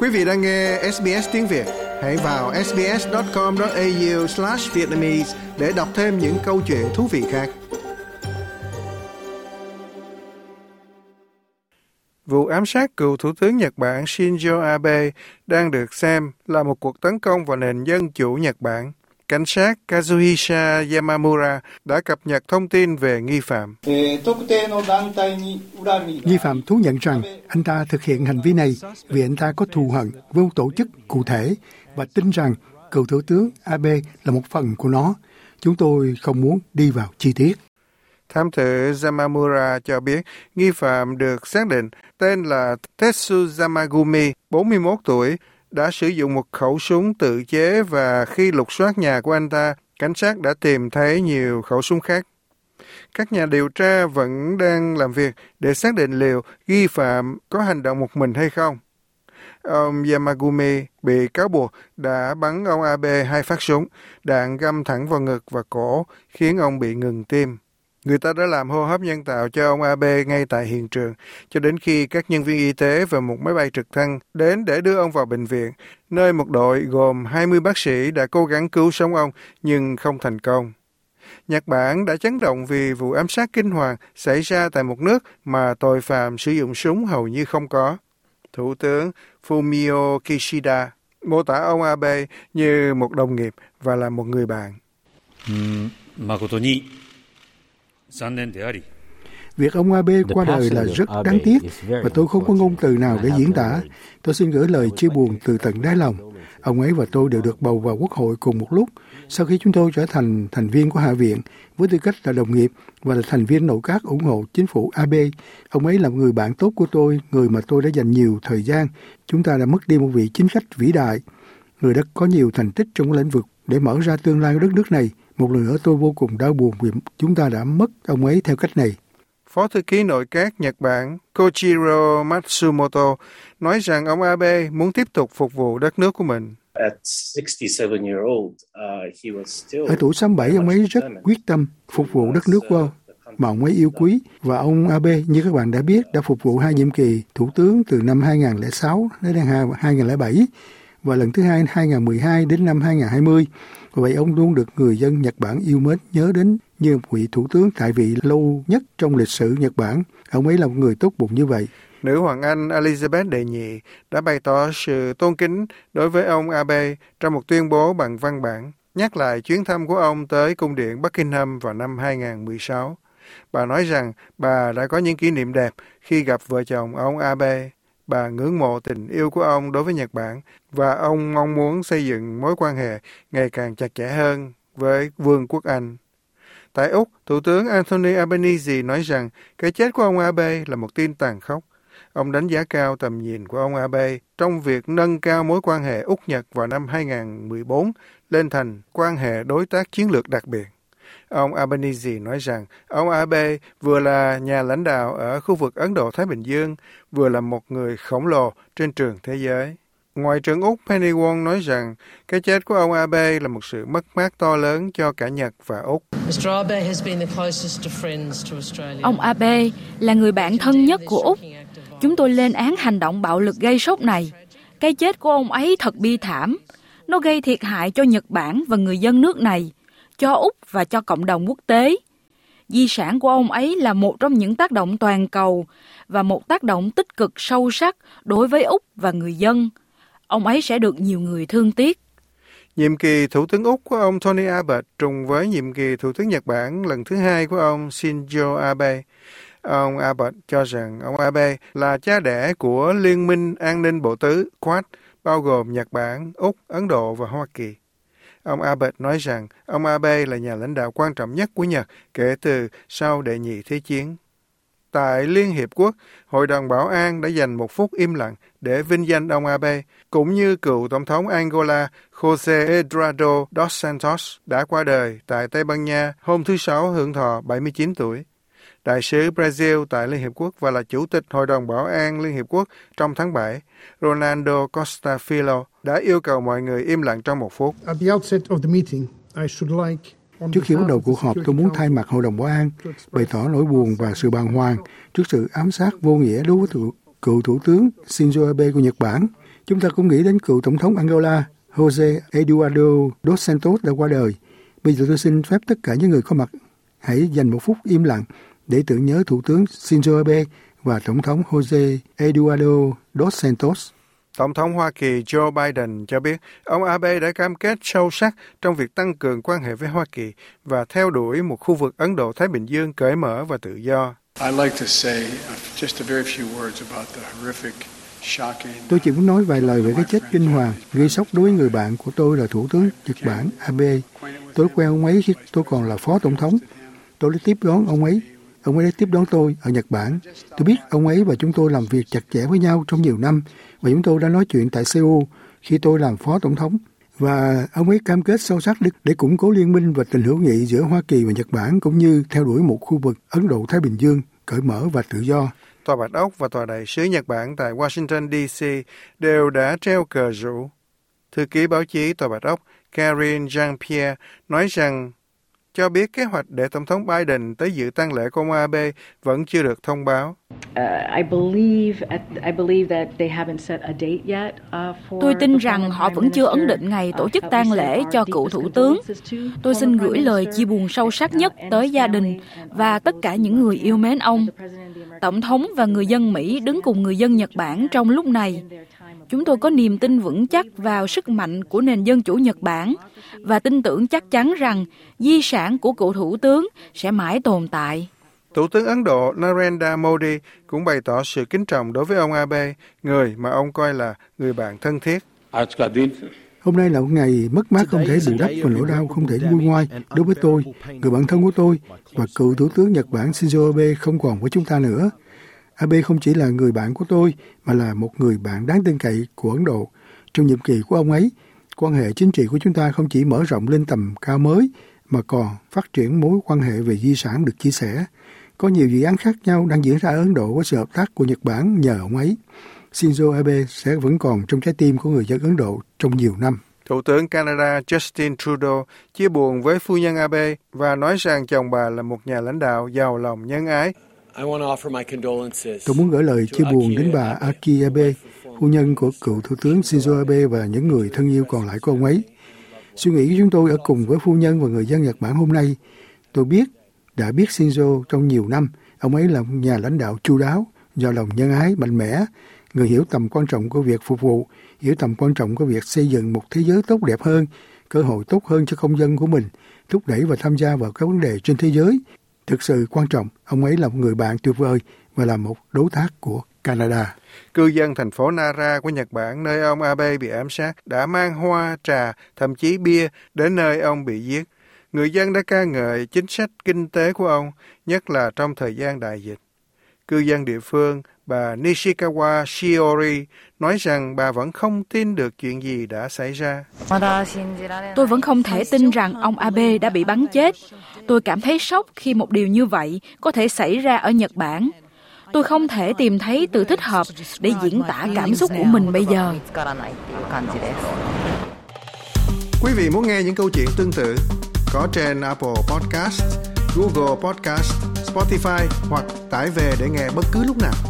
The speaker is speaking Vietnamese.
Quý vị đang nghe SBS tiếng Việt, hãy vào sbs.com.au/vietnamese để đọc thêm những câu chuyện thú vị khác. Vụ ám sát cựu Thủ tướng Nhật Bản Shinzo Abe đang được xem là một cuộc tấn công vào nền dân chủ Nhật Bản cảnh sát Kazuhisa Yamamura đã cập nhật thông tin về nghi phạm. Nghi phạm thú nhận rằng anh ta thực hiện hành vi này vì anh ta có thù hận với một tổ chức cụ thể và tin rằng cựu thủ tướng Abe là một phần của nó. Chúng tôi không muốn đi vào chi tiết. Thám tử Yamamura cho biết nghi phạm được xác định tên là Tetsu Yamagumi, 41 tuổi, đã sử dụng một khẩu súng tự chế và khi lục soát nhà của anh ta, cảnh sát đã tìm thấy nhiều khẩu súng khác. Các nhà điều tra vẫn đang làm việc để xác định liệu nghi phạm có hành động một mình hay không. Ông Yamagumi bị cáo buộc đã bắn ông Abe hai phát súng, đạn găm thẳng vào ngực và cổ, khiến ông bị ngừng tim. Người ta đã làm hô hấp nhân tạo cho ông Abe ngay tại hiện trường, cho đến khi các nhân viên y tế và một máy bay trực thăng đến để đưa ông vào bệnh viện, nơi một đội gồm 20 bác sĩ đã cố gắng cứu sống ông nhưng không thành công. Nhật Bản đã chấn động vì vụ ám sát kinh hoàng xảy ra tại một nước mà tội phạm sử dụng súng hầu như không có. Thủ tướng Fumio Kishida mô tả ông Abe như một đồng nghiệp và là một người bạn. Ừ, Việc ông Abe qua đời là rất đáng tiếc và tôi không có ngôn từ nào để diễn tả. Tôi xin gửi lời chia buồn từ tận đáy lòng. Ông ấy và tôi đều được bầu vào quốc hội cùng một lúc sau khi chúng tôi trở thành thành viên của Hạ viện với tư cách là đồng nghiệp và là thành viên nội các ủng hộ chính phủ Abe. Ông ấy là người bạn tốt của tôi, người mà tôi đã dành nhiều thời gian. Chúng ta đã mất đi một vị chính khách vĩ đại, người đã có nhiều thành tích trong lĩnh vực để mở ra tương lai của đất nước này một lần nữa tôi vô cùng đau buồn vì chúng ta đã mất ông ấy theo cách này. Phó thư ký nội các Nhật Bản Koichiro Matsumoto nói rằng ông Abe muốn tiếp tục phục vụ đất nước của mình. Uh, Ở tuổi 67, ông ấy rất quyết tâm phục vụ đất nước của ông mà ông ấy yêu quý và ông Abe như các bạn đã biết đã phục vụ hai nhiệm kỳ thủ tướng từ năm 2006 đến năm 2007 và lần thứ hai 2012 đến năm 2020 vậy ông luôn được người dân Nhật Bản yêu mến nhớ đến như một vị thủ tướng tại vị lâu nhất trong lịch sử Nhật Bản. Ông ấy là một người tốt bụng như vậy. Nữ hoàng Anh Elizabeth đệ nhị đã bày tỏ sự tôn kính đối với ông Abe trong một tuyên bố bằng văn bản, nhắc lại chuyến thăm của ông tới cung điện Buckingham vào năm 2016. Bà nói rằng bà đã có những kỷ niệm đẹp khi gặp vợ chồng ông Abe Bà ngưỡng mộ tình yêu của ông đối với Nhật Bản và ông mong muốn xây dựng mối quan hệ ngày càng chặt chẽ hơn với Vương quốc Anh. Tại Úc, Thủ tướng Anthony Albanese nói rằng cái chết của ông Abe là một tin tàn khốc. Ông đánh giá cao tầm nhìn của ông Abe trong việc nâng cao mối quan hệ Úc-Nhật vào năm 2014 lên thành quan hệ đối tác chiến lược đặc biệt. Ông Albanese nói rằng ông Abe vừa là nhà lãnh đạo ở khu vực Ấn Độ-Thái Bình Dương, vừa là một người khổng lồ trên trường thế giới. Ngoại trưởng Úc Penny Wong nói rằng cái chết của ông Abe là một sự mất mát to lớn cho cả Nhật và Úc. Ông Abe là người bạn thân nhất của Úc. Chúng tôi lên án hành động bạo lực gây sốc này. Cái chết của ông ấy thật bi thảm. Nó gây thiệt hại cho Nhật Bản và người dân nước này cho Úc và cho cộng đồng quốc tế. Di sản của ông ấy là một trong những tác động toàn cầu và một tác động tích cực sâu sắc đối với Úc và người dân. Ông ấy sẽ được nhiều người thương tiếc. Nhiệm kỳ Thủ tướng Úc của ông Tony Abbott trùng với nhiệm kỳ Thủ tướng Nhật Bản lần thứ hai của ông Shinzo Abe. Ông Abbott cho rằng ông Abe là cha đẻ của Liên minh An ninh Bộ Tứ Quad, bao gồm Nhật Bản, Úc, Ấn Độ và Hoa Kỳ. Ông Abe nói rằng ông Abe là nhà lãnh đạo quan trọng nhất của Nhật kể từ sau đệ nhị thế chiến. Tại Liên Hiệp Quốc, Hội đồng Bảo an đã dành một phút im lặng để vinh danh ông Abe, cũng như cựu Tổng thống Angola Jose Eduardo dos Santos đã qua đời tại Tây Ban Nha hôm thứ Sáu hưởng thọ 79 tuổi đại sứ Brazil tại Liên Hiệp Quốc và là Chủ tịch Hội đồng Bảo an Liên Hiệp Quốc trong tháng 7, Ronaldo Costa Filho đã yêu cầu mọi người im lặng trong một phút. Trước khi bắt đầu cuộc họp, tôi muốn thay mặt Hội đồng Bảo an bày tỏ nỗi buồn và sự bàng hoàng trước sự ám sát vô nghĩa đối với cựu Thủ tướng Shinzo Abe của Nhật Bản. Chúng ta cũng nghĩ đến cựu Tổng thống Angola Jose Eduardo dos Santos đã qua đời. Bây giờ tôi xin phép tất cả những người có mặt hãy dành một phút im lặng để tưởng nhớ Thủ tướng Shinzo Abe và Tổng thống Jose Eduardo dos Santos. Tổng thống Hoa Kỳ Joe Biden cho biết ông Abe đã cam kết sâu sắc trong việc tăng cường quan hệ với Hoa Kỳ và theo đuổi một khu vực Ấn Độ-Thái Bình Dương cởi mở và tự do. Tôi chỉ muốn nói vài lời về cái chết kinh hoàng, gây sốc đối với người bạn của tôi là Thủ tướng Nhật Bản Abe. Tôi quen ông ấy khi tôi còn là Phó Tổng thống. Tôi đã tiếp đón ông ấy. Ông ấy đã tiếp đón tôi ở Nhật Bản. Tôi biết ông ấy và chúng tôi làm việc chặt chẽ với nhau trong nhiều năm và chúng tôi đã nói chuyện tại Seoul khi tôi làm Phó Tổng thống. Và ông ấy cam kết sâu sắc để, củng cố liên minh và tình hữu nghị giữa Hoa Kỳ và Nhật Bản cũng như theo đuổi một khu vực Ấn Độ-Thái Bình Dương cởi mở và tự do. Tòa Bạch Ốc và Tòa Đại sứ Nhật Bản tại Washington, D.C. đều đã treo cờ rủ. Thư ký báo chí Tòa Bạch Ốc Karine Jean-Pierre nói rằng cho biết kế hoạch để Tổng thống Biden tới dự tang lễ của ông Abe vẫn chưa được thông báo. Tôi tin rằng họ vẫn chưa ấn định ngày tổ chức tang lễ cho cựu thủ tướng. Tôi xin gửi lời chia buồn sâu sắc nhất tới gia đình và tất cả những người yêu mến ông. Tổng thống và người dân Mỹ đứng cùng người dân Nhật Bản trong lúc này. Chúng tôi có niềm tin vững chắc vào sức mạnh của nền dân chủ Nhật Bản và tin tưởng chắc chắn rằng di sản của cựu thủ tướng sẽ mãi tồn tại. Thủ tướng Ấn Độ Narendra Modi cũng bày tỏ sự kính trọng đối với ông Abe, người mà ông coi là người bạn thân thiết. Hôm nay là một ngày mất mát không thể bù đắp và nỗi đau không thể nguôi ngoai đối với tôi, người bạn thân của tôi và cựu thủ tướng Nhật Bản Shinzo Abe không còn với chúng ta nữa. Abe không chỉ là người bạn của tôi mà là một người bạn đáng tin cậy của Ấn Độ. Trong nhiệm kỳ của ông ấy, quan hệ chính trị của chúng ta không chỉ mở rộng lên tầm cao mới mà còn phát triển mối quan hệ về di sản được chia sẻ. Có nhiều dự án khác nhau đang diễn ra ở Ấn Độ với sự hợp tác của Nhật Bản nhờ ông ấy. Shinzo Abe sẽ vẫn còn trong trái tim của người dân Ấn Độ trong nhiều năm. Thủ tướng Canada Justin Trudeau chia buồn với phu nhân Abe và nói rằng chồng bà là một nhà lãnh đạo giàu lòng nhân ái Tôi muốn gửi lời chia buồn đến bà Aki Abe, phu nhân của cựu Thủ tướng Shinzo Abe và những người thân yêu còn lại của ông ấy. Suy nghĩ của chúng tôi ở cùng với phu nhân và người dân Nhật Bản hôm nay. Tôi biết, đã biết Shinzo trong nhiều năm, ông ấy là một nhà lãnh đạo chu đáo, do lòng nhân ái, mạnh mẽ, người hiểu tầm quan trọng của việc phục vụ, hiểu tầm quan trọng của việc xây dựng một thế giới tốt đẹp hơn, cơ hội tốt hơn cho công dân của mình, thúc đẩy và tham gia vào các vấn đề trên thế giới, Thực sự quan trọng, ông ấy là một người bạn tuyệt vời và là một đối tác của Canada. Cư dân thành phố Nara của Nhật Bản, nơi ông Abe bị ám sát, đã mang hoa, trà, thậm chí bia đến nơi ông bị giết. Người dân đã ca ngợi chính sách kinh tế của ông, nhất là trong thời gian đại dịch. Cư dân địa phương, bà Nishikawa Shiori, nói rằng bà vẫn không tin được chuyện gì đã xảy ra. Tôi vẫn không thể tin rằng ông Abe đã bị bắn chết. Tôi cảm thấy sốc khi một điều như vậy có thể xảy ra ở Nhật Bản. Tôi không thể tìm thấy từ thích hợp để diễn tả cảm xúc của mình bây giờ. Quý vị muốn nghe những câu chuyện tương tự có trên Apple Podcast, Google Podcast, Spotify hoặc tải về để nghe bất cứ lúc nào.